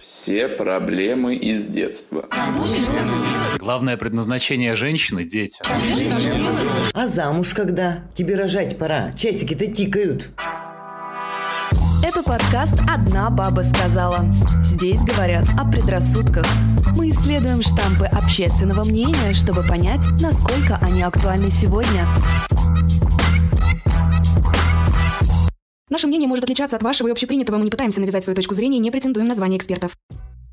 Все проблемы из детства. Главное предназначение женщины – дети. А замуж когда? Тебе рожать пора. Часики-то тикают. Это подкаст «Одна баба сказала». Здесь говорят о предрассудках. Мы исследуем штампы общественного мнения, чтобы понять, насколько они актуальны сегодня. Наше мнение может отличаться от вашего и общепринятого. Мы не пытаемся навязать свою точку зрения и не претендуем на звание экспертов.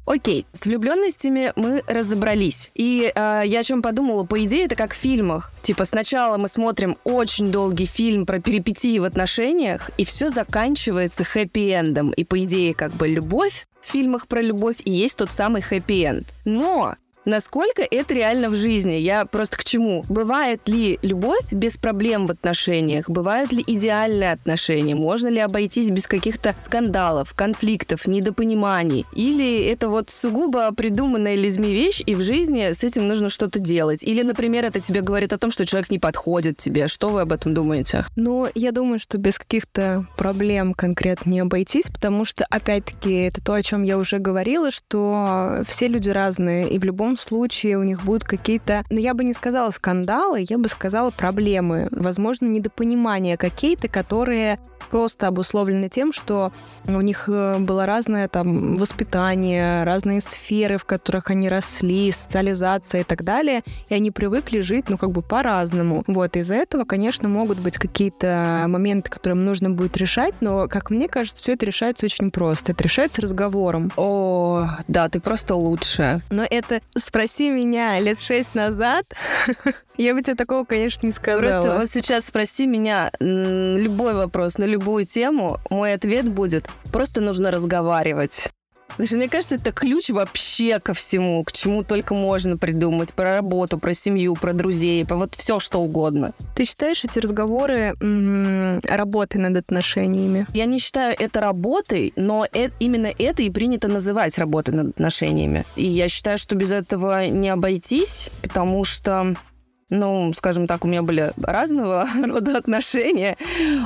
Окей, с влюбленностями мы разобрались. И э, я о чем подумала, по идее, это как в фильмах. Типа сначала мы смотрим очень долгий фильм про перипетии в отношениях, и все заканчивается хэппи-эндом. И по идее, как бы любовь в фильмах про любовь и есть тот самый хэппи-энд. Но Насколько это реально в жизни? Я просто к чему? Бывает ли любовь без проблем в отношениях? Бывают ли идеальные отношения? Можно ли обойтись без каких-то скандалов, конфликтов, недопониманий? Или это вот сугубо придуманная людьми вещь, и в жизни с этим нужно что-то делать? Или, например, это тебе говорит о том, что человек не подходит тебе? Что вы об этом думаете? Ну, я думаю, что без каких-то проблем конкретно не обойтись, потому что, опять-таки, это то, о чем я уже говорила, что все люди разные, и в любом случае у них будут какие-то, ну я бы не сказала скандалы, я бы сказала проблемы, возможно, недопонимания какие-то, которые просто обусловлены тем, что у них э, было разное там воспитание, разные сферы, в которых они росли, социализация и так далее, и они привыкли жить, ну, как бы по-разному. Вот, из-за этого, конечно, могут быть какие-то моменты, которые им нужно будет решать, но, как мне кажется, все это решается очень просто. Это решается разговором. О, да, ты просто лучшая. Но это спроси меня лет шесть назад, я бы тебе такого, конечно, не сказала. Просто вот сейчас спроси меня любой вопрос на любую тему, мой ответ будет просто нужно разговаривать. Потому что, мне кажется, это ключ вообще ко всему, к чему только можно придумать. Про работу, про семью, про друзей, про вот все что угодно. Ты считаешь эти разговоры м- работой над отношениями? Я не считаю это работой, но э- именно это и принято называть работой над отношениями. И я считаю, что без этого не обойтись, потому что ну, скажем так, у меня были разного рода отношения,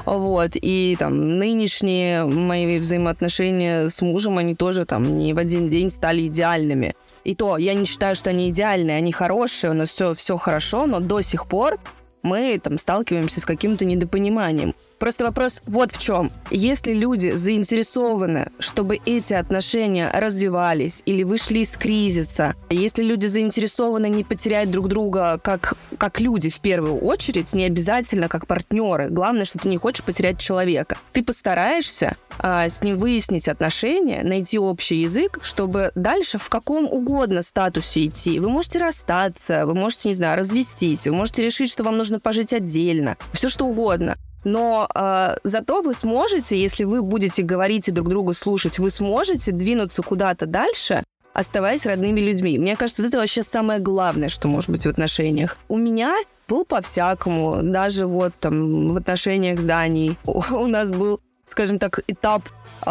вот, и там нынешние мои взаимоотношения с мужем, они тоже там не в один день стали идеальными. И то, я не считаю, что они идеальные, они хорошие, у нас все, все хорошо, но до сих пор мы там сталкиваемся с каким-то недопониманием. Просто вопрос вот в чем. Если люди заинтересованы, чтобы эти отношения развивались или вышли из кризиса, если люди заинтересованы не потерять друг друга как, как люди в первую очередь, не обязательно как партнеры, главное, что ты не хочешь потерять человека, ты постараешься а, с ним выяснить отношения, найти общий язык, чтобы дальше в каком угодно статусе идти. Вы можете расстаться, вы можете, не знаю, развестись, вы можете решить, что вам нужно пожить отдельно, все что угодно. Но э, зато вы сможете, если вы будете говорить и друг другу слушать, вы сможете двинуться куда-то дальше, оставаясь родными людьми. Мне кажется, вот это вообще самое главное, что может быть в отношениях. У меня был по-всякому, даже вот там в отношениях с Данией. У нас был, скажем так, этап э,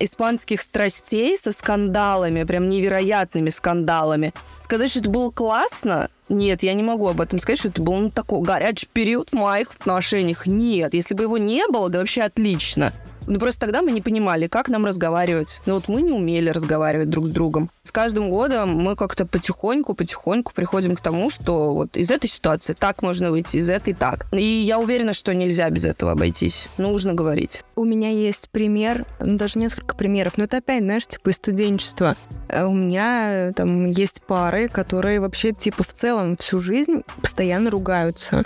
испанских страстей со скандалами, прям невероятными скандалами. Сказать, что это было классно, нет, я не могу об этом сказать, что это был ну, такой горячий период в моих отношениях. Нет, если бы его не было, да вообще отлично. Ну, просто тогда мы не понимали, как нам разговаривать. Ну, вот мы не умели разговаривать друг с другом. С каждым годом мы как-то потихоньку, потихоньку приходим к тому, что вот из этой ситуации так можно выйти, из этой так. И я уверена, что нельзя без этого обойтись. Нужно говорить. У меня есть пример, ну, даже несколько примеров, но это опять, знаешь, типа из студенчества. Э, у меня там есть пары, которые вообще, типа, в целом всю жизнь постоянно ругаются.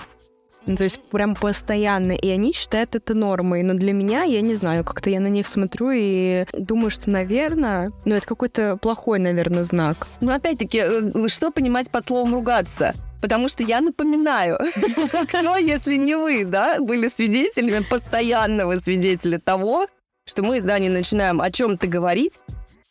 Ну, то есть прям постоянно. И они считают это нормой. Но для меня, я не знаю, как-то я на них смотрю и думаю, что, наверное, ну, это какой-то плохой, наверное, знак. Ну, опять-таки, э, что понимать под словом ругаться? Потому что я напоминаю, кто, если не вы, да, были свидетелями, постоянного свидетеля того, что мы с Даней начинаем о чем-то говорить,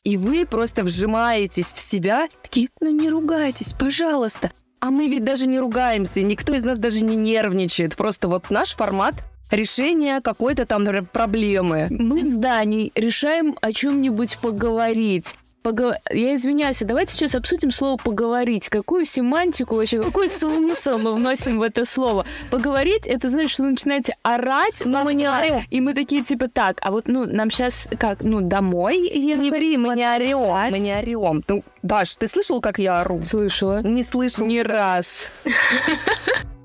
и вы просто вжимаетесь в себя, такие, ну не ругайтесь, пожалуйста. А мы ведь даже не ругаемся, никто из нас даже не нервничает. Просто вот наш формат решения какой-то там проблемы. Мы с Даней решаем о чем-нибудь поговорить. Пого- Я извиняюсь, а давайте сейчас обсудим слово «поговорить». Какую семантику вообще, какой смысл мы вносим в это слово? Поговорить — это значит, что вы начинаете орать, но мы не орем. И мы такие, типа, так, а вот, ну, нам сейчас как, ну, домой? Не ври, мы не орем, мы не орем. Ну, Даш, ты слышал, как я ору? Слышала. Не слышал. Не раз.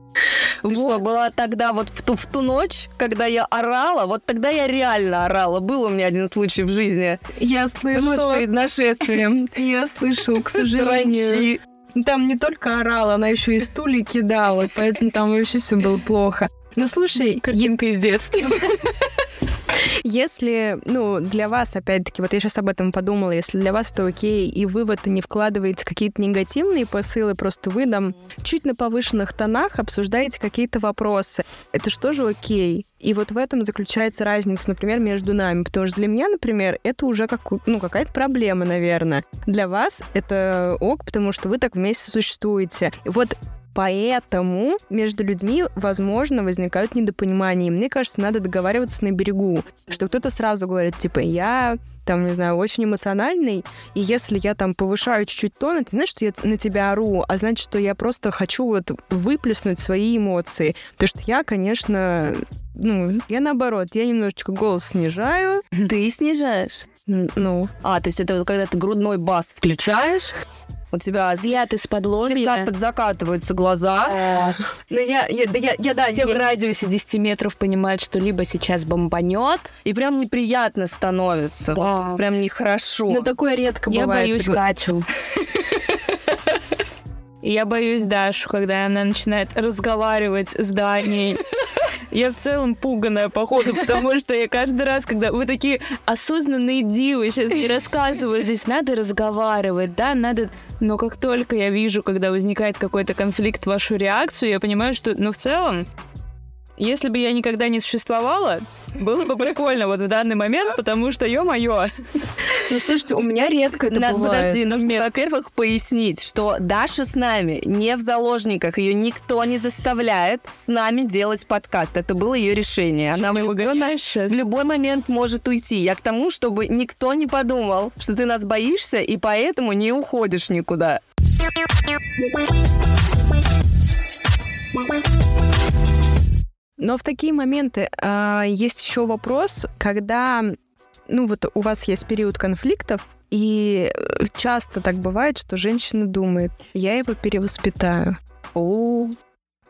Ты что, была тогда вот в ту, в ту ночь, когда я орала? Вот тогда я реально орала. Был у меня один случай в жизни. Я Ночь слышала, перед нашествием. я слышала, к сожалению. Там не только орала, она еще и стулья кидала, поэтому там вообще все было плохо. Ну, слушай, Картинка из детства. Если, ну, для вас, опять-таки, вот я сейчас об этом подумала, если для вас это окей, и вы в это не вкладываете какие-то негативные посылы, просто вы там чуть на повышенных тонах обсуждаете какие-то вопросы, это что же окей? И вот в этом заключается разница, например, между нами. Потому что для меня, например, это уже как, ну, какая-то проблема, наверное. Для вас это ок, потому что вы так вместе существуете. Вот Поэтому между людьми, возможно, возникают недопонимания. И мне кажется, надо договариваться на берегу. Что кто-то сразу говорит, типа, я там, не знаю, очень эмоциональный, и если я там повышаю чуть-чуть тон, это не значит, что я на тебя ору, а значит, что я просто хочу вот выплеснуть свои эмоции. Потому что я, конечно, ну, я наоборот, я немножечко голос снижаю, Ты снижаешь? ну, А, то есть это вот когда ты грудной бас включаешь, у тебя Взгляд из-под слегка лобья. подзакатываются глаза. ну я, я, я, я, да, Все в я- радиусе 10 метров понимают, что либо сейчас бомбанет. И прям неприятно становится. Вот прям нехорошо. ну такое редко Я бывает. боюсь согла- Катю. И Я боюсь Дашу, когда она начинает разговаривать с Даней. Я в целом пуганая, походу, потому что я каждый раз, когда вы такие осознанные дивы, сейчас не рассказываю, здесь надо разговаривать, да, надо... Но как только я вижу, когда возникает какой-то конфликт, вашу реакцию, я понимаю, что, ну, в целом, если бы я никогда не существовала, было бы прикольно вот в данный момент, потому что, ё-моё, Ну, слушайте, у меня редко это Надо, бывает. подожди, нужно, во-первых, пояснить, что Даша с нами не в заложниках, ее никто не заставляет с нами делать подкаст. Это было ее решение. Она в любой, в любой момент может уйти. Я к тому, чтобы никто не подумал, что ты нас боишься и поэтому не уходишь никуда. Но в такие моменты а, есть еще вопрос, когда, ну вот у вас есть период конфликтов, и э, часто так бывает, что женщина думает, я его перевоспитаю. О,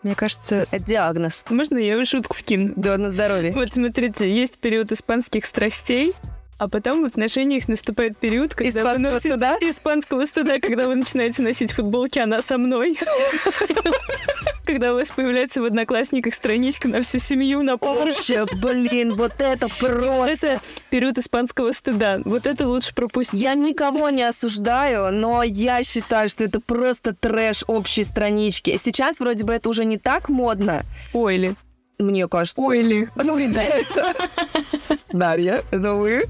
Мне кажется, это диагноз. Можно я шутку вкину? Да, на здоровье. Вот смотрите, есть период испанских страстей, а потом в отношениях наступает период, когда вы Испанского носите- стыда? испанского стыда, когда вы начинаете носить футболки «Она со мной». Когда у вас появляется в Одноклассниках страничка на всю семью, на Порше. Блин, вот это просто... Это период испанского стыда. Вот это лучше пропустить. Я никого не осуждаю, но я считаю, что это просто трэш общей странички. Сейчас вроде бы это уже не так модно, Ойли. мне кажется. ой ли, Ну, это... Дарья, это вы.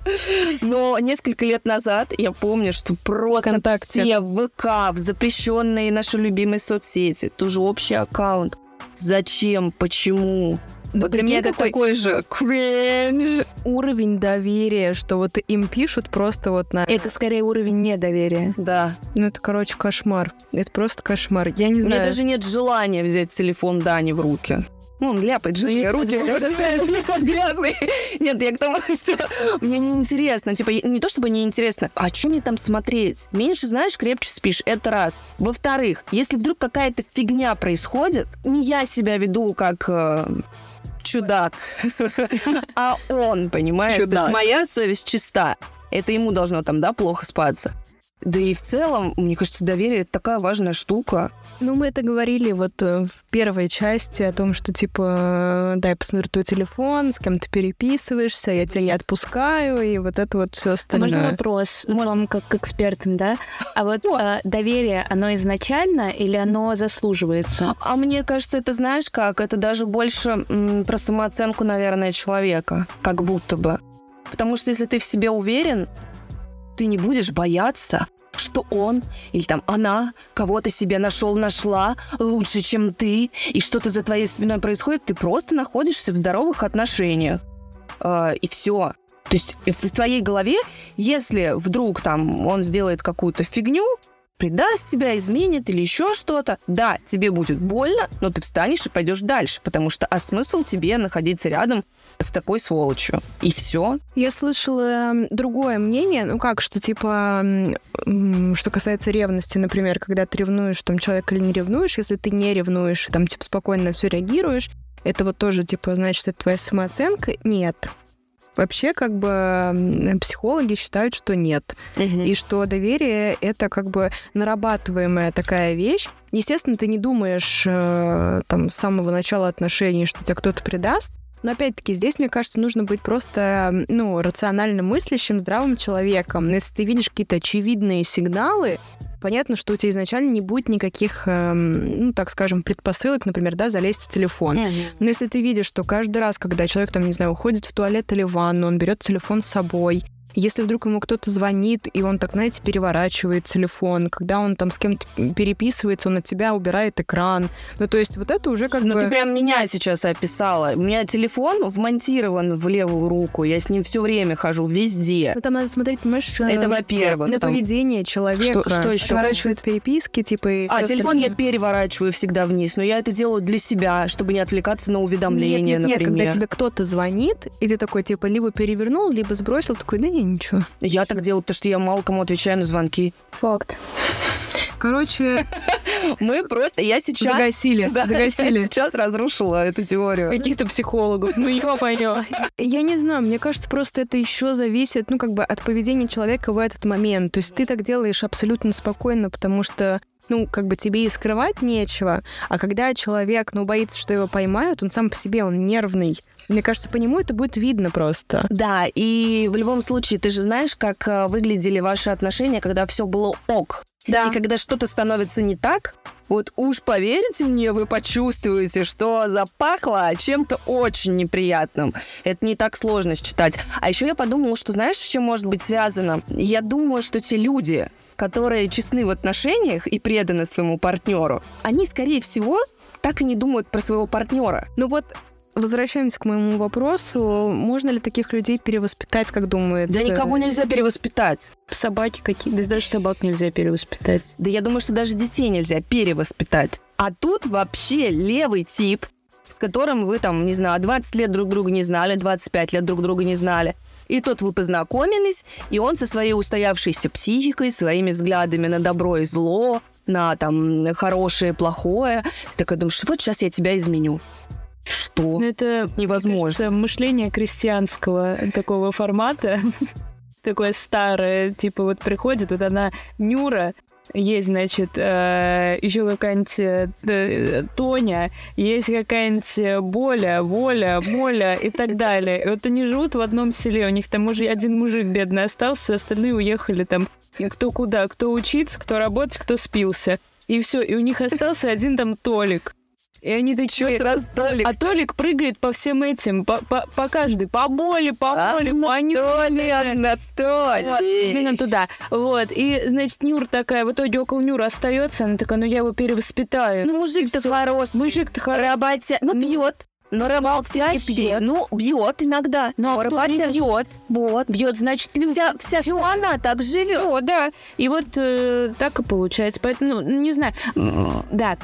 Но несколько лет назад я помню, что просто Вконтакте. все в ВК, в запрещенные наши любимые соцсети, тоже общий аккаунт. Зачем? Почему? Да вот для меня это такой же кринж. уровень доверия, что вот им пишут просто вот на... Это скорее уровень недоверия. Да. Ну, это, короче, кошмар. Это просто кошмар. Я не знаю. даже нет желания взять телефон Дани в руки. Ну, он ляпает же есть руки, телефон грязный. Нет, я к тому, что мне неинтересно. Типа, не то чтобы неинтересно, а что мне там смотреть? Меньше знаешь, крепче спишь. Это раз. Во-вторых, если вдруг какая-то фигня происходит, не я себя веду как э, чудак, а он, понимаешь? То есть моя совесть чиста. Это ему должно там, да, плохо спаться. Да и в целом, мне кажется, доверие это такая важная штука. Ну, мы это говорили вот э, в первой части о том, что, типа, э, дай посмотрю твой телефон, с кем ты переписываешься, я тебя не отпускаю, и вот это вот все А остальное. можно вопрос? Вам как к экспертам, да? А вот а, доверие, оно изначально или оно заслуживается? А мне кажется, это знаешь как? Это даже больше м, про самооценку, наверное, человека. Как будто бы. Потому что если ты в себе уверен, ты не будешь бояться, что он или там она кого-то себе нашел, нашла лучше, чем ты, и что-то за твоей спиной происходит, ты просто находишься в здоровых отношениях. А, и все. То есть в твоей голове, если вдруг там он сделает какую-то фигню, предаст тебя, изменит или еще что-то, да, тебе будет больно, но ты встанешь и пойдешь дальше, потому что а смысл тебе находиться рядом с такой сволочью. И все. Я слышала другое мнение, ну как, что типа, что касается ревности, например, когда ты ревнуешь там человека или не ревнуешь, если ты не ревнуешь, там типа спокойно на все реагируешь, это вот тоже типа значит, это твоя самооценка? Нет. Вообще, как бы психологи считают, что нет. Угу. И что доверие это как бы нарабатываемая такая вещь. Естественно, ты не думаешь э, там с самого начала отношений, что тебя кто-то предаст, но опять-таки здесь, мне кажется, нужно быть просто, ну, рационально мыслящим, здравым человеком. Но если ты видишь какие-то очевидные сигналы, понятно, что у тебя изначально не будет никаких, эм, ну, так скажем, предпосылок, например, да, залезть в телефон. Mm-hmm. Но если ты видишь, что каждый раз, когда человек, там, не знаю, уходит в туалет или в ванну, он берет телефон с собой, если вдруг ему кто-то звонит, и он так, знаете, переворачивает телефон, когда он там с кем-то переписывается, он от тебя убирает экран. Ну, то есть вот это уже как ну, бы... ты прям меня сейчас описала. У меня телефон вмонтирован в левую руку, я с ним все время хожу, везде. Ну, там надо смотреть, понимаешь, что... Это во-первых. На там... поведение человека. Что, что еще? Отворачивает переписки, типа... И а, телефон остальное. я переворачиваю всегда вниз, но я это делаю для себя, чтобы не отвлекаться на уведомления, нет, нет, например. Нет, когда тебе кто-то звонит, и ты такой, типа, либо перевернул, либо сбросил, такой, да не, ничего. Я я так делаю, потому что я мало кому отвечаю на звонки. Факт. Короче, мы просто, я сейчас... Загасили, да, загасили. Я сейчас разрушила эту теорию. Каких-то психологов, ну ё-моё. Я не знаю, мне кажется, просто это еще зависит, ну, как бы от поведения человека в этот момент. То есть ты так делаешь абсолютно спокойно, потому что ну, как бы тебе и скрывать нечего, а когда человек, ну, боится, что его поймают, он сам по себе, он нервный, мне кажется, по нему это будет видно просто. Да, и в любом случае, ты же знаешь, как э, выглядели ваши отношения, когда все было ок. Да. И когда что-то становится не так, вот уж поверьте мне, вы почувствуете, что запахло чем-то очень неприятным. Это не так сложно считать. А еще я подумала, что знаешь, с чем может быть связано? Я думаю, что те люди, которые честны в отношениях и преданы своему партнеру, они, скорее всего, так и не думают про своего партнера. Ну вот Возвращаемся к моему вопросу. Можно ли таких людей перевоспитать, как думает? Да никого нельзя перевоспитать. Собаки какие? Да даже собак нельзя перевоспитать. Да я думаю, что даже детей нельзя перевоспитать. А тут вообще левый тип, с которым вы там, не знаю, 20 лет друг друга не знали, 25 лет друг друга не знали. И тут вы познакомились, и он со своей устоявшейся психикой, своими взглядами на добро и зло, на там хорошее, плохое. Ты такой думаешь, вот сейчас я тебя изменю. Что? Ну, это невозможно. Кажется, мышление крестьянского такого формата. Такое старое, типа вот приходит, вот она Нюра, есть, значит, э, еще какая-нибудь э, Тоня, есть какая-нибудь Боля, Воля, Моля и так далее. И вот они живут в одном селе, у них там уже один мужик бедный остался, все остальные уехали там кто куда, кто учиться, кто работать, кто спился. И все, и у них остался один там Толик. И они такие... Что сразу Толик? А Толик прыгает по всем этим, по, по, по каждой, по боли, по боли, по Анатолий, Анатолий. Именно туда. Вот. И, значит, Нюр такая, в итоге около Нюра остается, она такая, ну я его перевоспитаю. Ну, мужик-то хороший. Мужик-то хороший. Работя... Ну, пьет. Но работящий, ну, бьет иногда. Но а работящий бьет. Вот. Бьет, значит, люди. Вся, вся Всё. она так живет. Все, да. И вот э, так и получается. Поэтому, ну, не знаю. Да.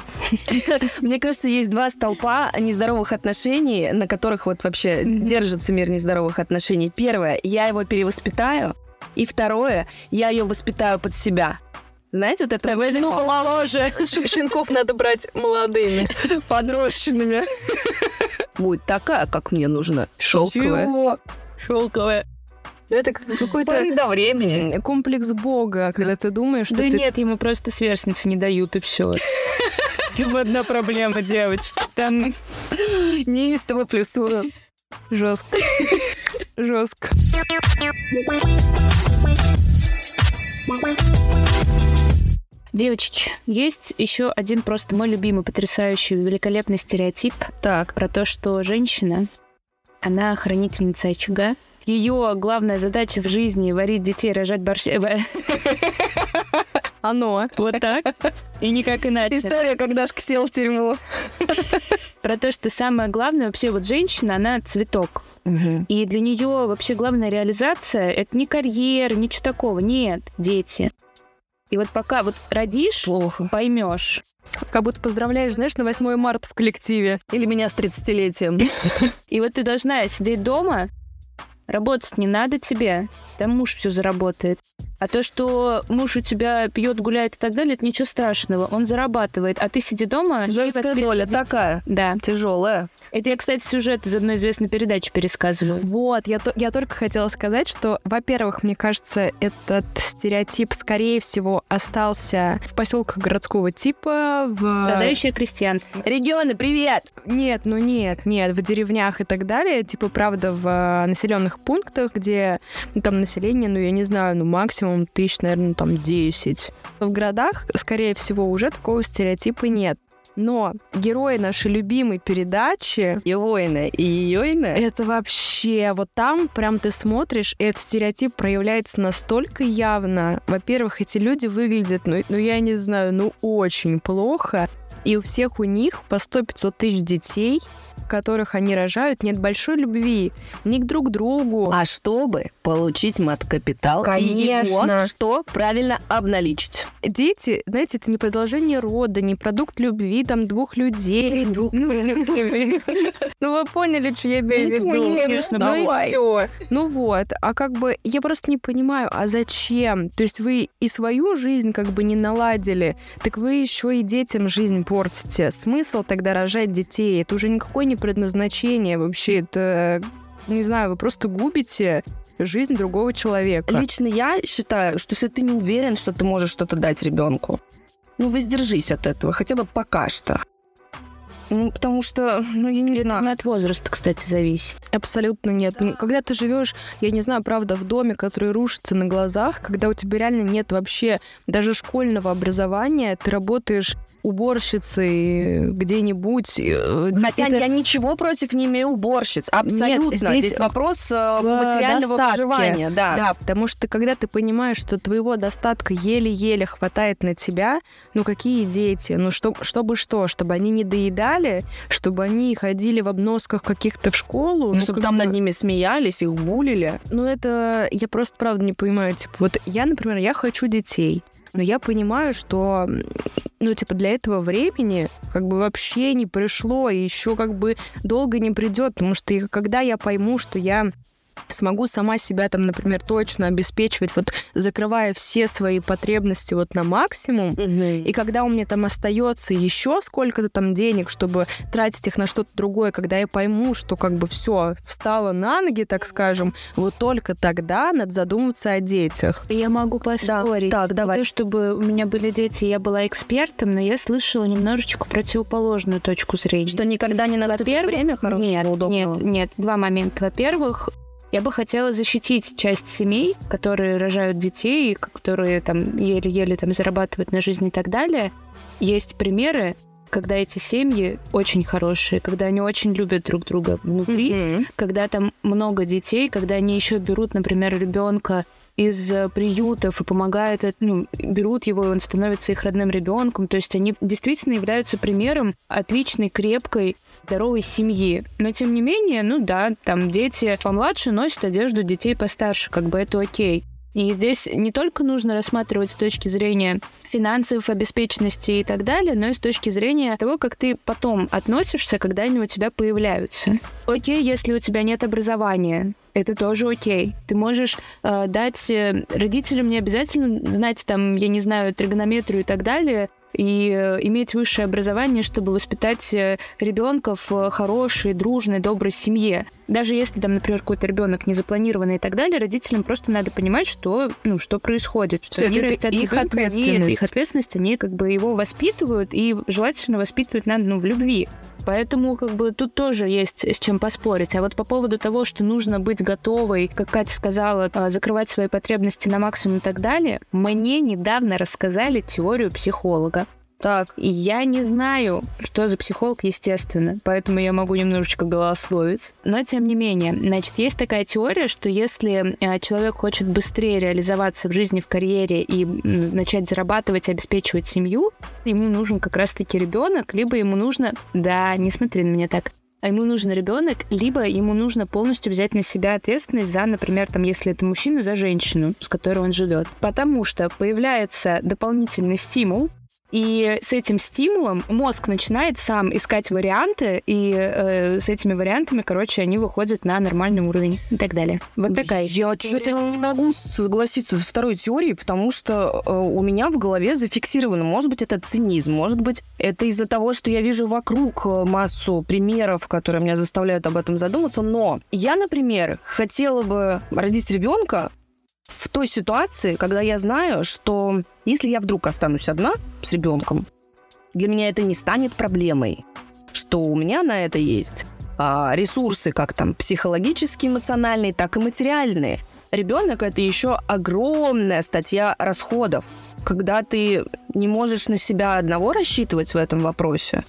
Мне кажется, есть два столпа нездоровых отношений, на которых вот вообще держится мир нездоровых отношений. Первое, я его перевоспитаю. И второе, я ее воспитаю под себя. Знаете, вот это... Ну, моложе. Щенков надо брать молодыми. Подрощенными. Будет такая, как мне нужно. Шелковая. Шелковая. Ну, это какой-то до времени. комплекс бога, когда ты думаешь, что Да ты... нет, ему просто сверстницы не дают, и все. одна проблема, девочки. Там неистово плюсую. Жестко. Жестко. Девочки, есть еще один просто мой любимый, потрясающий, великолепный стереотип. Так. Про то, что женщина, она хранительница очага. Ее главная задача в жизни варить детей, рожать борщ. Оно. Вот так. И никак иначе. История, как Дашка сел в тюрьму. Про то, что самое главное, вообще вот женщина, она цветок. И для нее вообще главная реализация это не карьера, ничего такого. Нет, дети. И вот пока вот родишь, Плохо. поймешь. Как будто поздравляешь, знаешь, на 8 марта в коллективе. Или меня с 30-летием. И вот ты должна сидеть дома, работать не надо тебе, там муж все заработает. А то, что муж у тебя пьет, гуляет и так далее, это ничего страшного. Он зарабатывает, а ты сиди дома. Женская доля детей. такая. Да. Тяжелая. Это я, кстати, сюжет из одной известной передачи пересказываю. Вот, я, я только хотела сказать, что, во-первых, мне кажется, этот стереотип, скорее всего, остался в поселках городского типа, в... Страдающее крестьянство. Регионы, привет! Нет, ну нет, нет, в деревнях и так далее, типа, правда, в населенных пунктах, где ну, там население, ну, я не знаю, ну, максимум тысяч, наверное, там 10. В городах, скорее всего, уже такого стереотипа нет. Но герои нашей любимой передачи И воины, и Йойны. это вообще, вот там прям ты смотришь, и этот стереотип проявляется настолько явно. Во-первых, эти люди выглядят, ну, ну я не знаю, ну очень плохо. И у всех у них по 100-500 тысяч детей, которых они рожают, нет большой любви ни к друг другу. А чтобы получить мат-капитал, Конечно. его что правильно обналичить? Дети, знаете, это не продолжение рода, не продукт любви там двух людей. Ну, вы поняли, что я имею в виду. Конечно, Ну и давай. все. Ну вот. А как бы я просто не понимаю, а зачем? То есть вы и свою жизнь как бы не наладили, так вы еще и детям жизнь портите. Смысл тогда рожать детей? Это уже никакое не предназначение вообще. Это, не знаю, вы просто губите жизнь другого человека. Лично я считаю, что если ты не уверен, что ты можешь что-то дать ребенку, ну воздержись от этого, хотя бы пока что. Ну, потому что, ну, я не знаю. Ну, от возраста, кстати, зависит. Абсолютно нет. Ну, Когда ты живешь, я не знаю, правда, в доме, который рушится на глазах, когда у тебя реально нет вообще даже школьного образования, ты работаешь уборщицей где-нибудь. э, Хотя это- я ничего против не имею уборщиц. Абсолютно. здесь здесь, вопрос э, в материального достатке. выживания. Да. Да, потому что когда ты понимаешь, что твоего достатка еле-еле хватает на тебя, ну какие дети? Ну что, чтобы что? Чтобы они не доедали? Чтобы они ходили в обносках каких-то в школу? Ну, Ну, чтобы там бы- над ними смеялись, их булили. Ну, это я просто правда не понимаю. Типа, вот я, например, я хочу детей, но я понимаю, что ну, типа, для этого времени как бы вообще не пришло, и еще как бы долго не придет, потому что когда я пойму, что я смогу сама себя там, например, точно обеспечивать, вот закрывая все свои потребности вот на максимум, и когда у меня там остается еще сколько-то там денег, чтобы тратить их на что-то другое, когда я пойму, что как бы все встала на ноги, так скажем, вот только тогда надо задуматься о детях. Я могу поспорить. так, давай. То, чтобы у меня были дети, я была экспертом, но я слышала немножечко противоположную точку зрения. Что никогда не наступит время хорошего, нет, удобного. нет, нет, два момента. Во-первых, я бы хотела защитить часть семей, которые рожают детей, которые там еле-еле там зарабатывают на жизнь и так далее. Есть примеры, когда эти семьи очень хорошие, когда они очень любят друг друга внутри, Мгм. когда там много детей, когда они еще берут, например, ребенка из э, приютов и помогают, ну, берут его, и он становится их родным ребенком. То есть они действительно являются примером отличной, крепкой, здоровой семьи. Но тем не менее, ну да, там дети помладше носят одежду детей постарше, как бы это окей. И здесь не только нужно рассматривать с точки зрения финансов, обеспеченности и так далее, но и с точки зрения того, как ты потом относишься, когда они у тебя появляются. Окей, если у тебя нет образования, это тоже окей. Ты можешь э, дать э, родителям не обязательно знать там, я не знаю, тригонометрию и так далее, и э, иметь высшее образование, чтобы воспитать ребенка в хорошей, дружной, доброй семье. Даже если там, например, какой-то ребенок не запланированный и так далее, родителям просто надо понимать, что, ну, что происходит, что Всё, они растят их они- это ответственность. их ответственность, они как бы его воспитывают, и желательно воспитывать надо, ну, в любви. Поэтому как бы тут тоже есть с чем поспорить. А вот по поводу того, что нужно быть готовой, как Катя сказала, а, закрывать свои потребности на максимум и так далее, мне недавно рассказали теорию психолога. Так, я не знаю, что за психолог, естественно, поэтому я могу немножечко голословить. Но тем не менее, значит, есть такая теория, что если э, человек хочет быстрее реализоваться в жизни, в карьере и начать зарабатывать обеспечивать семью, ему нужен как раз-таки ребенок, либо ему нужно, да, не смотри на меня так, а ему нужен ребенок, либо ему нужно полностью взять на себя ответственность за, например, там, если это мужчина, за женщину, с которой он живет. Потому что появляется дополнительный стимул, и с этим стимулом мозг начинает сам искать варианты, и э, с этими вариантами, короче, они выходят на нормальный уровень и так далее. Вот такая. Я что-то не могу согласиться со второй теорией, потому что э, у меня в голове зафиксировано, может быть, это цинизм, может быть, это из-за того, что я вижу вокруг э, массу примеров, которые меня заставляют об этом задуматься, но я, например, хотела бы родить ребенка, в той ситуации, когда я знаю, что если я вдруг останусь одна с ребенком, для меня это не станет проблемой, что у меня на это есть а, ресурсы, как там психологические, эмоциональные, так и материальные. Ребенок это еще огромная статья расходов, когда ты не можешь на себя одного рассчитывать в этом вопросе.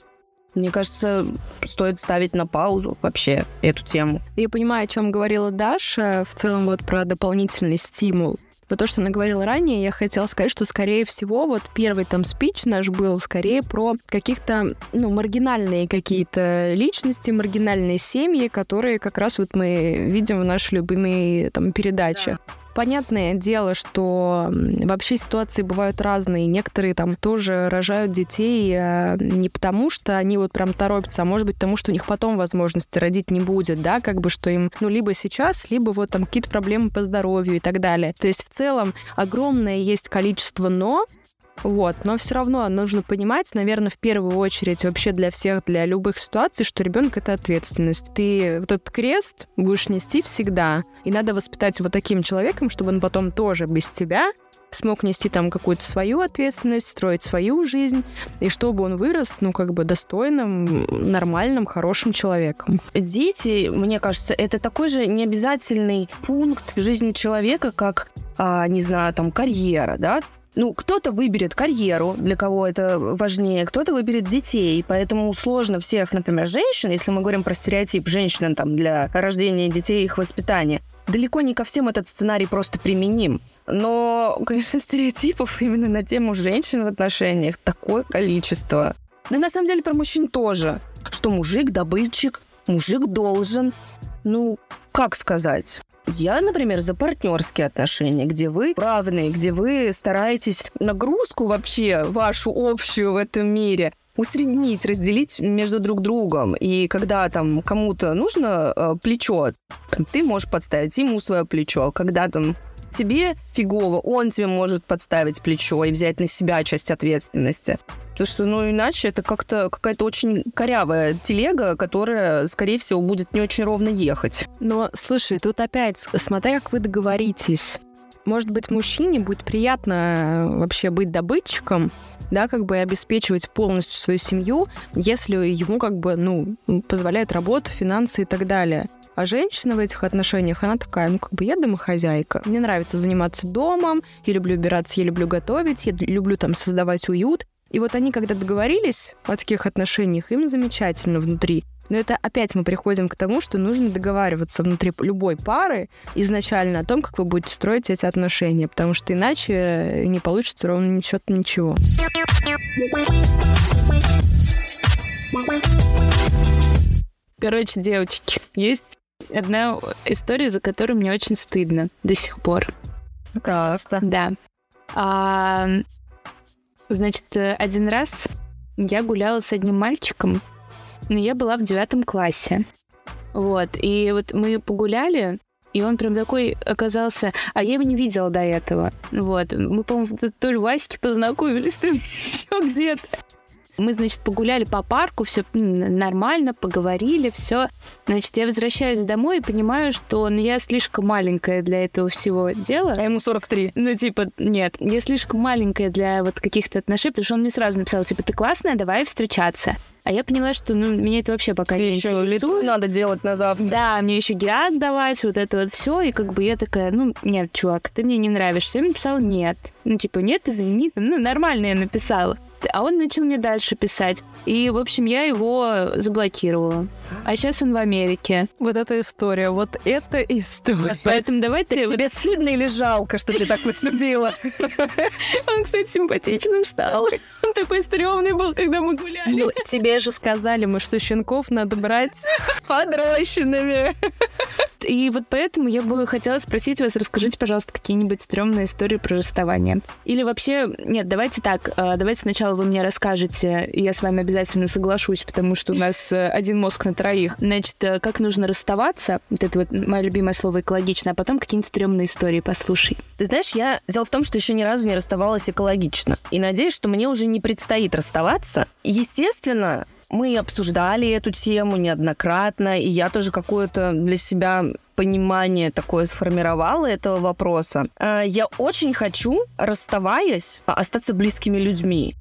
Мне кажется, стоит ставить на паузу вообще эту тему. Я понимаю, о чем говорила Даша, в целом вот про дополнительный стимул. Но то, что она говорила ранее, я хотела сказать, что, скорее всего, вот первый там спич наш был скорее про каких-то, ну, маргинальные какие-то личности, маргинальные семьи, которые как раз вот мы видим в нашей любимой там передаче. Да. Понятное дело, что вообще ситуации бывают разные. Некоторые там тоже рожают детей э, не потому, что они вот прям торопятся, а может быть потому, что у них потом возможности родить не будет, да, как бы что им, ну, либо сейчас, либо вот там какие-то проблемы по здоровью и так далее. То есть в целом огромное есть количество «но», вот, но все равно нужно понимать, наверное, в первую очередь вообще для всех, для любых ситуаций, что ребенок это ответственность. Ты вот этот крест будешь нести всегда, и надо воспитать его таким человеком, чтобы он потом тоже без тебя смог нести там какую-то свою ответственность, строить свою жизнь, и чтобы он вырос, ну, как бы достойным, нормальным, хорошим человеком. Дети, мне кажется, это такой же необязательный пункт в жизни человека, как, а, не знаю, там, карьера, да, ну, кто-то выберет карьеру, для кого это важнее, кто-то выберет детей, поэтому сложно всех, например, женщин, если мы говорим про стереотип женщин там, для рождения детей и их воспитания, далеко не ко всем этот сценарий просто применим. Но, конечно, стереотипов именно на тему женщин в отношениях такое количество. Да на самом деле про мужчин тоже. Что мужик добытчик, мужик должен. Ну, как сказать? Я, например, за партнерские отношения, где вы равные, где вы стараетесь нагрузку вообще вашу общую в этом мире усреднить, разделить между друг другом. И когда там кому-то нужно э, плечо, там, ты можешь подставить ему свое плечо. Когда там тебе фигово, он тебе может подставить плечо и взять на себя часть ответственности. Потому что, ну, иначе это как-то какая-то очень корявая телега, которая, скорее всего, будет не очень ровно ехать. Но, слушай, тут опять, смотря как вы договоритесь. Может быть, мужчине будет приятно э, вообще быть добытчиком, да, как бы обеспечивать полностью свою семью, если ему как бы, ну, позволяет работа, финансы и так далее. А женщина в этих отношениях, она такая, ну, как бы я домохозяйка. Мне нравится заниматься домом, я люблю убираться, я люблю готовить, я люблю там создавать уют. И вот они, когда договорились о таких отношениях, им замечательно внутри. Но это опять мы приходим к тому, что нужно договариваться внутри любой пары изначально о том, как вы будете строить эти отношения, потому что иначе не получится ровно счет ничего. Короче, девочки, есть одна история, за которую мне очень стыдно до сих пор. Так. Да. А, Значит, э, один раз я гуляла с одним мальчиком, но я была в девятом классе. Вот, и вот мы погуляли, и он прям такой оказался... А я его не видела до этого. Вот. Мы, по-моему, то ли в Ваське познакомились, то ли еще где-то. Мы, значит, погуляли по парку, все нормально, поговорили, все. Значит, я возвращаюсь домой и понимаю, что ну, я слишком маленькая для этого всего дела. А ему 43. Ну, типа, нет, я слишком маленькая для вот каких-то отношений, потому что он мне сразу написал, типа, ты классная, давай встречаться. А я поняла, что ну, меня это вообще пока Тебе не еще литу надо делать на завтра. Да, мне еще гиаз давать, вот это вот все. И как бы я такая, ну, нет, чувак, ты мне не нравишься. Я написала нет. Ну, типа, нет, извини. Ну, нормально я написала. А он начал мне дальше писать. И, в общем, я его заблокировала. А сейчас он в Америке. Вот эта история, вот эта история. Поэтому давайте... Так тебе стыдно или жалко, что ты так поступила? Он, кстати, симпатичным стал. Он такой стрёмный был, когда мы гуляли. Ну, тебе же сказали мы, что щенков надо брать Подрощенными. И вот поэтому я бы хотела спросить вас, расскажите, пожалуйста, какие-нибудь стрёмные истории про расставание. Или вообще, нет, давайте так, э, давайте сначала вы мне расскажете, и я с вами обязательно соглашусь, потому что у нас э, один мозг на троих. Значит, э, как нужно расставаться, вот это вот мое любимое слово экологично, а потом какие-нибудь стрёмные истории послушай. Ты знаешь, я... Дело в том, что еще ни разу не расставалась экологично. И надеюсь, что мне уже не предстоит расставаться. Естественно, мы обсуждали эту тему неоднократно, и я тоже какое-то для себя понимание такое сформировала этого вопроса. Э, Я очень хочу, расставаясь, остаться близкими людьми.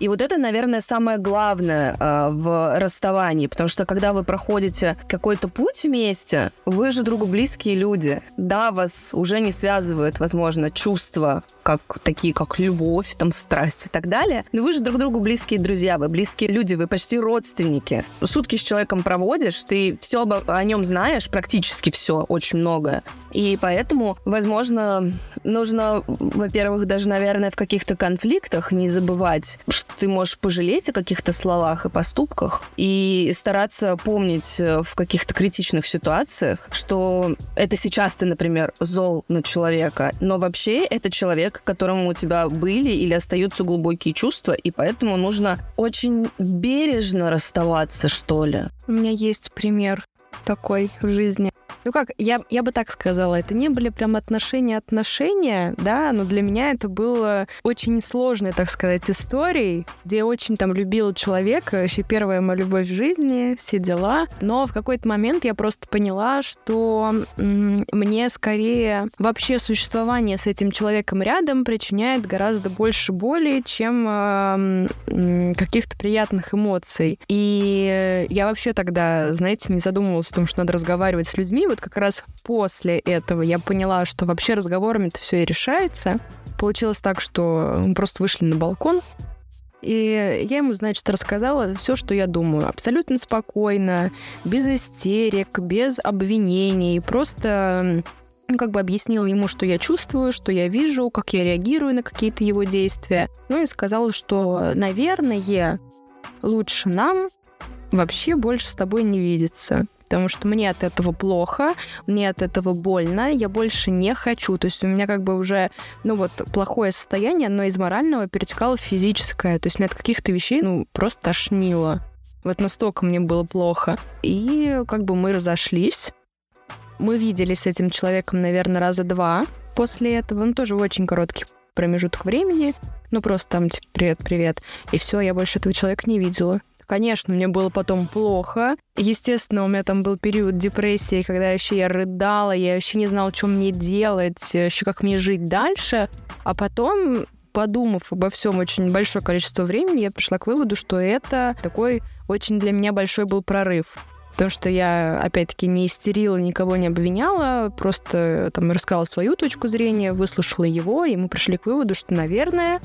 И вот это, наверное, самое главное э, в расставании, потому что когда вы проходите какой-то путь вместе, вы же другу близкие люди. Да, вас уже не связывают, возможно, чувства, как такие, как любовь, там, страсть и так далее. Но вы же друг другу близкие друзья, вы близкие люди, вы почти родственники. Сутки с человеком проводишь, ты все о нем знаешь, практически все, очень многое. И поэтому, возможно, нужно, во-первых, даже, наверное, в каких-то конфликтах не забывать, что ты можешь пожалеть о каких-то словах и поступках и стараться помнить э, в каких-то критичных ситуациях, что это сейчас ты, например, зол на человека, но вообще это человек, к которому у тебя были или остаются глубокие чувства, и поэтому нужно очень бережно расставаться, что ли. У меня есть пример такой в жизни. Ну как, я, я бы так сказала, это не были прям отношения-отношения, да, но для меня это было очень сложной, так сказать, историей, где я очень там любила человека, вообще первая моя любовь в жизни, все дела, но в какой-то момент я просто поняла, что м, мне скорее вообще существование с этим человеком рядом причиняет гораздо больше боли, чем э, м, каких-то приятных эмоций. И я вообще тогда, знаете, не задумывалась о том, что надо разговаривать с людьми, вот как раз после этого я поняла, что вообще разговорами-то все и решается. Получилось так, что мы просто вышли на балкон, и я ему, значит, рассказала все, что я думаю. Абсолютно спокойно, без истерик, без обвинений. Просто ну, как бы объяснила ему, что я чувствую, что я вижу, как я реагирую на какие-то его действия. Ну и сказала, что, наверное, лучше нам вообще больше с тобой не видеться потому что мне от этого плохо, мне от этого больно, я больше не хочу. То есть у меня как бы уже, ну вот, плохое состояние, но из морального перетекало в физическое. То есть меня от каких-то вещей, ну, просто тошнило. Вот настолько мне было плохо. И как бы мы разошлись. Мы виделись с этим человеком, наверное, раза два после этого. Ну, тоже в очень короткий промежуток времени. Ну, просто там, типа, привет-привет. И все, я больше этого человека не видела. Конечно, мне было потом плохо. Естественно, у меня там был период депрессии, когда вообще я рыдала, я вообще не знала, что мне делать, еще как мне жить дальше. А потом, подумав обо всем очень большое количество времени, я пришла к выводу, что это такой очень для меня большой был прорыв. Потому что я, опять-таки, не истерила, никого не обвиняла, просто там рассказала свою точку зрения, выслушала его, и мы пришли к выводу, что, наверное,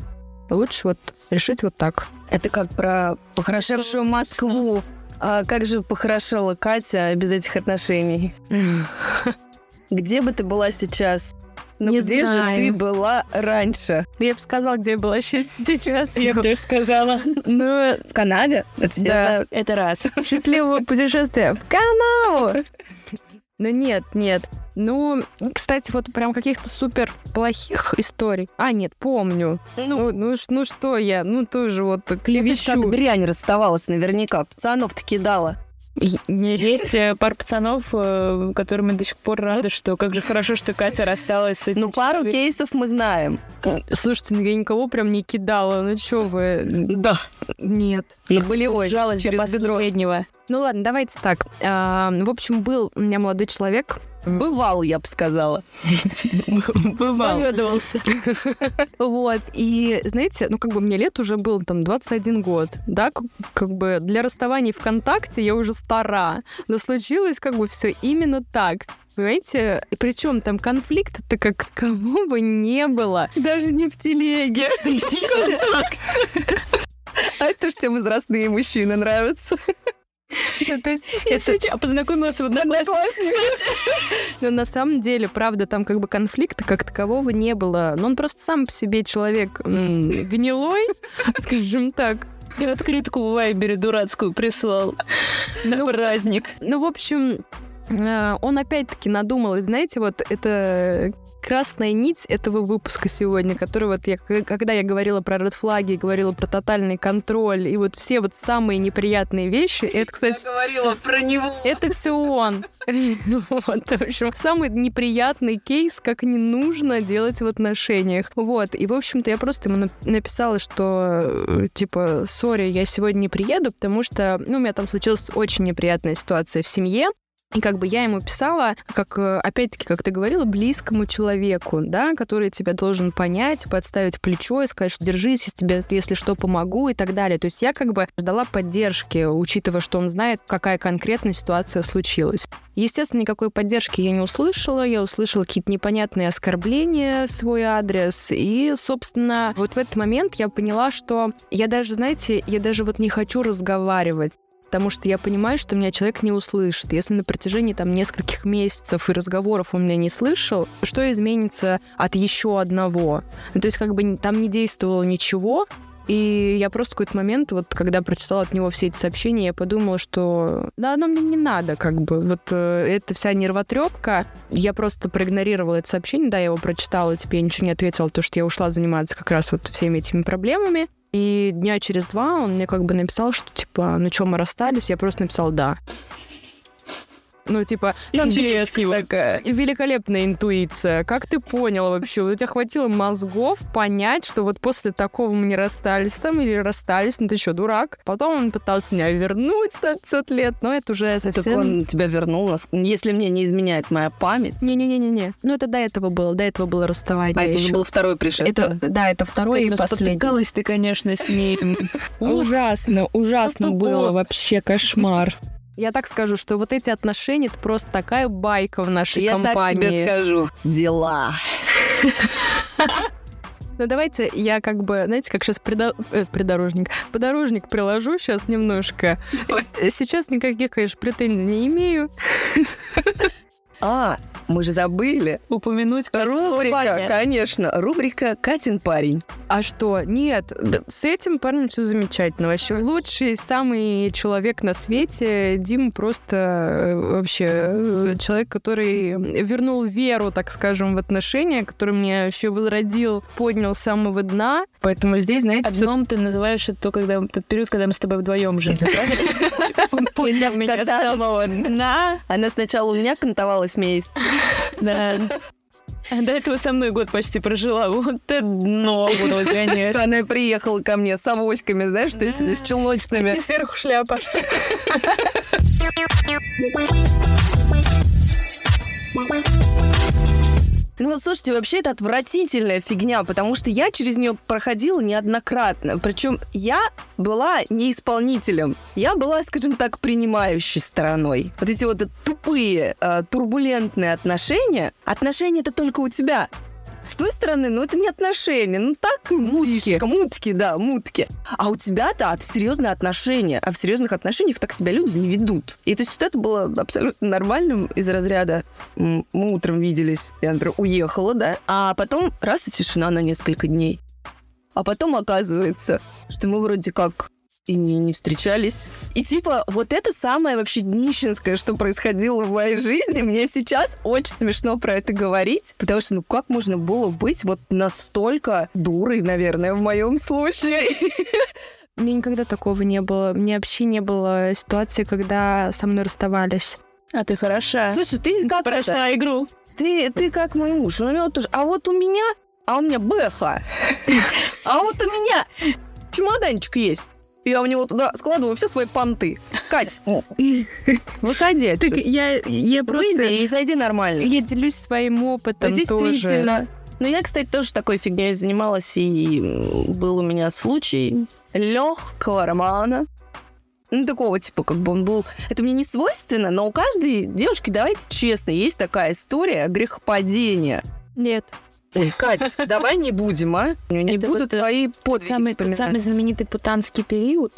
лучше вот решить вот так. Это как про похорошевшую Москву. А как же похорошела Катя без этих отношений? Где бы ты была сейчас? Ну Не где знаю. же ты была раньше? Я бы сказала, где я была сейчас. Я бы тоже сказала. Ну, В Канаде? Это все Да, знают. это раз. счастливого путешествия в Канаду! Ну нет, нет. Ну, кстати, вот прям каких-то супер плохих историй. А, нет, помню. Ну, ну, ш- ну что я? Ну тоже вот Ну, ты клевещу. как дрянь расставалась наверняка. Пацанов-то кидала. Есть э, пара пацанов, э, которым мы до сих пор рады, что как же хорошо, что Катя рассталась с этим Ну, пару человеком. кейсов мы знаем. Слушайте, ну я никого прям не кидала. Ну что вы? Да. Нет. На болевой. Жалость до через бедро. последнего. Ну ладно, давайте так. А, в общем, был у меня молодой человек. Бывал, я бы сказала. Бывал. Радовался. Вот, и, знаете, ну, как бы мне лет уже было там 21 год, да, как, бы для расставаний ВКонтакте я уже стара, но случилось как бы все именно так. Понимаете? И причем там конфликта-то как кого бы не было. Даже не в телеге. А это ж тебе возрастные мужчины нравятся. Ну, То есть Я шучу, а познакомилась в однокласснике. Но на самом деле, правда, там как бы конфликта как такового не было. Но он просто сам по себе человек гнилой, скажем так. И открытку в Вайбере дурацкую прислал на праздник. Ну, в общем, э, он опять-таки надумал. Знаете, вот это красная нить этого выпуска сегодня, который вот я, когда я говорила про ред флаги, говорила про тотальный контроль, и вот все вот самые неприятные вещи, это, кстати, говорила про него. это все он. Вот, в общем, самый неприятный кейс, как не нужно делать в отношениях. Вот, и, в общем-то, я просто ему нап- написала, что, э, типа, сори, я сегодня не приеду, потому что, ну, у меня там случилась очень неприятная ситуация в семье, и как бы я ему писала, как, э, опять-таки, как ты говорила, близкому человеку, да, который тебя должен понять, подставить плечо и сказать, что держись, я тебе, если что, помогу и так далее. То есть я как бы ждала поддержки, учитывая, что он знает, какая конкретная ситуация случилась. Естественно, никакой поддержки я не услышала. Я услышала какие-то непонятные оскорбления в свой адрес. И, собственно, вот в этот момент я поняла, что я даже, знаете, я даже вот не хочу разговаривать потому что я понимаю, что меня человек не услышит. Если на протяжении там нескольких месяцев и разговоров он меня не слышал, что изменится от еще одного? Ну, то есть как бы там не действовало ничего, и я просто в какой-то момент, вот когда прочитала от него все эти сообщения, я подумала, что да, оно мне не надо, как бы. Вот э, эта вся нервотрепка, я просто проигнорировала это сообщение, да, я его прочитала, теперь я ничего не ответила, то что я ушла заниматься как раз вот всеми этими проблемами. И дня через два он мне как бы написал, что типа, ну что, мы расстались? Я просто написала «да». Ну, типа, Интересно. такая. Великолепная интуиция. Как ты понял вообще? У тебя хватило мозгов понять, что вот после такого мы не расстались там или расстались, ну ты что, дурак? Потом он пытался меня вернуть на 500 лет, но это уже Так совсем... он тебя вернул, нас- если мне не изменяет моя память. Не-не-не-не-не. Ну это до этого было, до этого было расставание. А это уже ещё. было второе Это, пришествие. да, это второй и Ну, последний. спотыкалась ты, конечно, с ней. Ужасно, ужасно было вообще кошмар. Я так скажу, что вот эти отношения это просто такая байка в нашей Я так компании. тебе скажу. Дела. Ну давайте я как бы, знаете, как сейчас придорожник, подорожник приложу сейчас немножко. Э, Сейчас никаких, конечно, претензий не имею. А, мы же забыли. Упомянуть Рубрика, парня. конечно, рубрика «Катин парень». А что? Нет, д- с этим парнем все замечательно. Вообще лучший, самый человек на свете. Дим просто э, вообще э, человек, который вернул веру, так скажем, в отношения, который меня вообще возродил, поднял с самого дна. Поэтому здесь, знаете, Одном ты называешь это то, когда тот период, когда мы с тобой вдвоем жили, правильно? Он поднял меня с самого дна. Она сначала у меня кантовалась месяц. Да. А до этого со мной год почти прожила. Вот это дно было, конечно. Она приехала ко мне с авоськами, знаешь, этими, с челночными. сверху шляпа. Ну, слушайте, вообще это отвратительная фигня, потому что я через нее проходила неоднократно. Причем я была не исполнителем, я была, скажем так, принимающей стороной. Вот эти вот тупые, э, турбулентные отношения, отношения это только у тебя. С той стороны, ну это не отношения, ну так мутки, мутки, да, мутки. А у тебя-то от серьезные отношения, а в серьезных отношениях так себя люди не ведут. И то есть вот это было абсолютно нормальным из разряда мы утром виделись, я, например, уехала, да, а потом раз и тишина на несколько дней. А потом оказывается, что мы вроде как и не, не встречались. И типа вот это самое вообще днищенское, что происходило в моей жизни. Мне сейчас очень смешно про это говорить, потому что ну как можно было быть вот настолько дурой, наверное, в моем случае. Мне никогда такого не было. Мне вообще не было ситуации, когда со мной расставались. А ты хороша. Слушай, ты как это? Прошла игру. Ты, ты как мой муж, он у него тоже. А вот у меня, а у меня бэха. А вот у меня чемоданчик есть. Я в него туда складываю все свои понты. Кать, выходи. Так я, я просто... Выйди и зайди нормально. Я делюсь своим Да, опытом тоже. действительно. Ну, я, кстати, тоже такой фигней занималась, и был у меня случай легкого романа. Ну, такого, типа, как бы он был... Это мне не свойственно, но у каждой девушки, давайте честно, есть такая история грехопадения. Нет. Ой, Кать, давай не будем, а? Не Это буду вот, э, твои подвиги Самый, вспоминать. самый знаменитый путанский период.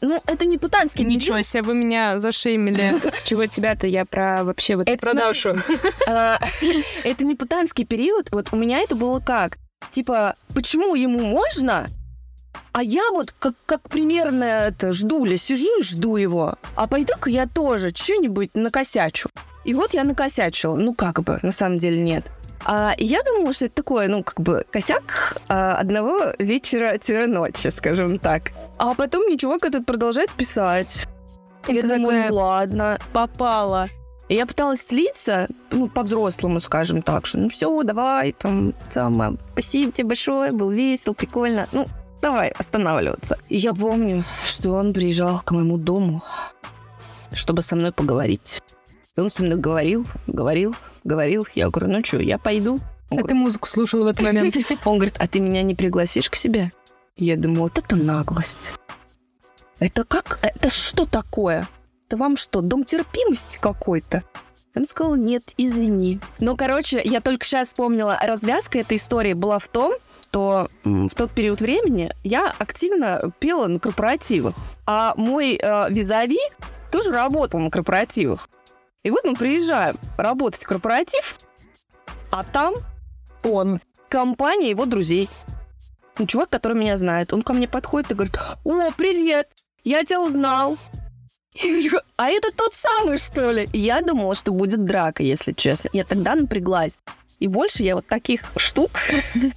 Ну, это не путанский Ничего себе, вы меня зашеймили. С чего тебя-то я про вообще вот Это про нашу. А, Это не путанский период. Вот у меня это было как? Типа, почему ему можно, а я вот как, как примерно это ждуля, сижу и жду его. А пойду-ка я тоже что-нибудь накосячу. И вот я накосячила. Ну, как бы, на самом деле нет. А я думала, что это такое, ну, как бы, косяк а, одного вечера-ночи, скажем так. А потом мне чувак этот продолжает писать. Я Это думаю, такая ну ладно. Попала. И я пыталась слиться, ну, по-взрослому, скажем так, что ну все, давай, там, самое, спасибо тебе большое, был весел, прикольно. Ну, давай останавливаться. И я помню, что он приезжал к моему дому, чтобы со мной поговорить. И он со мной говорил, говорил, говорил. Я говорю, ну что, я пойду. Он, А говорит, ты музыку слушала в этот момент? он говорит, а ты меня не пригласишь к себе? Я думаю, вот это наглость. Это как? Это что такое? Это вам что, дом терпимости какой-то? Он сказал, нет, извини. Ну, короче, я только сейчас вспомнила, развязка этой истории была в том, что в тот период времени я активно пела на корпоративах, а мой э, визави тоже работал на корпоративах. И вот мы приезжаем работать в корпоратив, а там он, компания его друзей. Ну, чувак, который меня знает, он ко мне подходит и говорит, о, привет, я тебя узнал. А это тот самый, что ли? Я думала, что будет драка, если честно. Я тогда напряглась. И больше я вот таких штук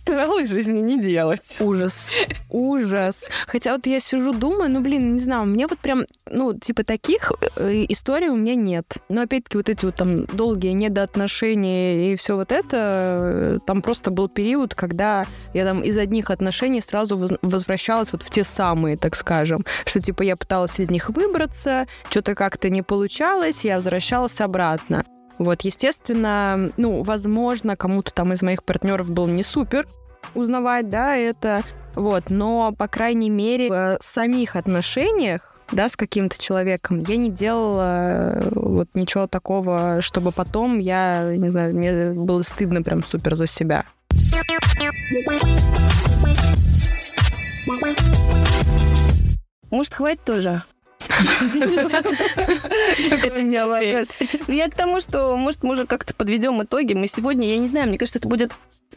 старалась в жизни не делать. Ужас. Ужас. Хотя вот я сижу, думаю, ну, блин, не знаю, мне вот прям, ну, типа таких э, историй у меня нет. Но опять-таки вот эти вот там долгие недоотношения и все вот это, э, там просто был период, когда я там из одних отношений сразу воз- возвращалась вот в те самые, так скажем, что типа я пыталась из них выбраться, что-то как-то не получалось, я возвращалась обратно. Вот, естественно, ну, возможно, кому-то там из моих партнеров был не супер узнавать, да, это, вот, но, по крайней мере, в самих отношениях, да, с каким-то человеком, я не делала э, вот ничего такого, чтобы потом я, не знаю, мне было стыдно прям супер за себя. Может, хватит тоже? Ну, я к тому, что, может, мы уже как-то подведем итоги. Мы сегодня, я не знаю, мне кажется, это будет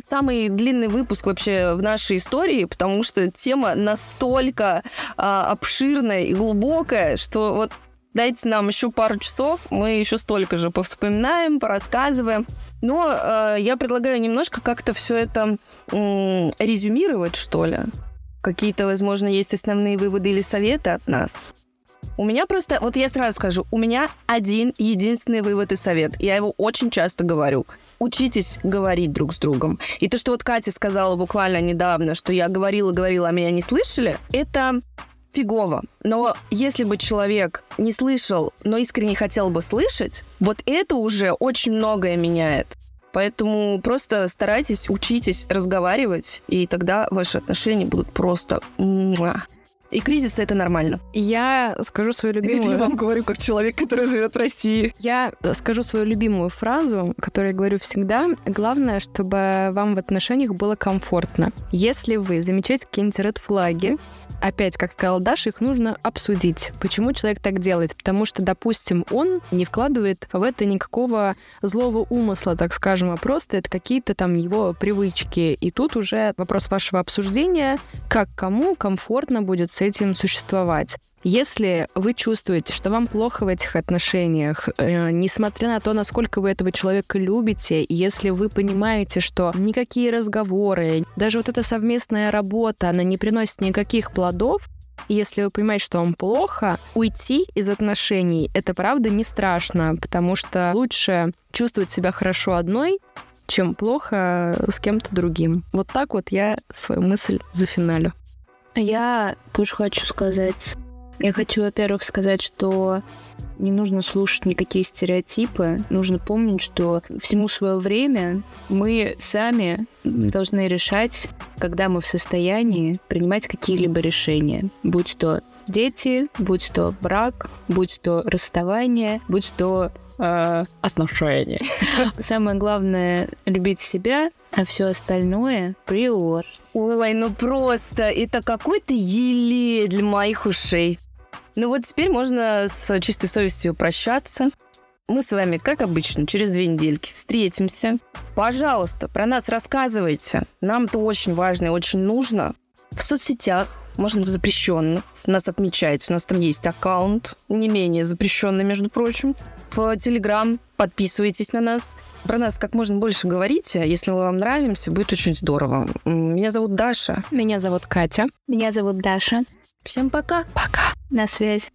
самый длинный выпуск вообще в нашей истории, потому что тема настолько а, обширная и глубокая, что вот дайте нам еще пару часов, мы еще столько же повспоминаем, порассказываем. Но э, я предлагаю немножко как-то все это м, резюмировать, что ли. Какие-то, возможно, есть основные выводы или советы от нас. У меня просто, вот я сразу скажу, у меня один единственный вывод и совет. Я его очень часто говорю. Учитесь говорить друг с другом. И то, что вот Катя сказала буквально недавно, что я говорила-говорила, а меня не слышали, это фигово. Но если бы человек не слышал, но искренне хотел бы слышать, вот это уже очень многое меняет. Поэтому просто старайтесь, учитесь разговаривать, и тогда ваши отношения будут просто... муа. И кризисы это нормально. Я скажу свою любимую... говорю, как человек, который живет в России. Я скажу свою любимую фразу, которую я говорю всегда. Главное, чтобы вам в отношениях было комфортно. Если вы замечаете какие-нибудь ред-флаги, опять, как сказала Даша, их нужно обсудить. Почему человек так делает? Потому что, допустим, он не вкладывает в это никакого злого умысла, так скажем, а просто это какие-то там его привычки. И тут уже вопрос вашего обсуждения, как кому комфортно будет с этим существовать. Если вы чувствуете, что вам плохо в этих отношениях, э, несмотря на то, насколько вы этого человека любите, если вы понимаете, что никакие разговоры, даже вот эта совместная работа, она не приносит никаких плодов, если вы понимаете, что вам плохо, уйти из отношений — это правда не страшно, потому что лучше чувствовать себя хорошо одной, чем плохо с кем-то другим. Вот так вот я свою мысль зафиналю. Я тоже хочу сказать. Я хочу, во-первых, сказать, что не нужно слушать никакие стереотипы. Нужно помнить, что всему свое время мы сами должны решать, когда мы в состоянии принимать какие-либо решения. Будь то дети, будь то брак, будь то расставание, будь то э, отношения. Самое главное — любить себя, а все остальное — приор. Ой, ну просто, это какой-то еле для моих ушей. Ну вот теперь можно с чистой совестью прощаться. Мы с вами, как обычно, через две недельки встретимся. Пожалуйста, про нас рассказывайте. Нам это очень важно и очень нужно. В соцсетях, можно в запрещенных, нас отмечайте. У нас там есть аккаунт, не менее запрещенный, между прочим. В Телеграм подписывайтесь на нас. Про нас как можно больше говорите. Если мы вам нравимся, будет очень здорово. Меня зовут Даша. Меня зовут Катя. Меня зовут Даша. Всем пока. Пока. На связи.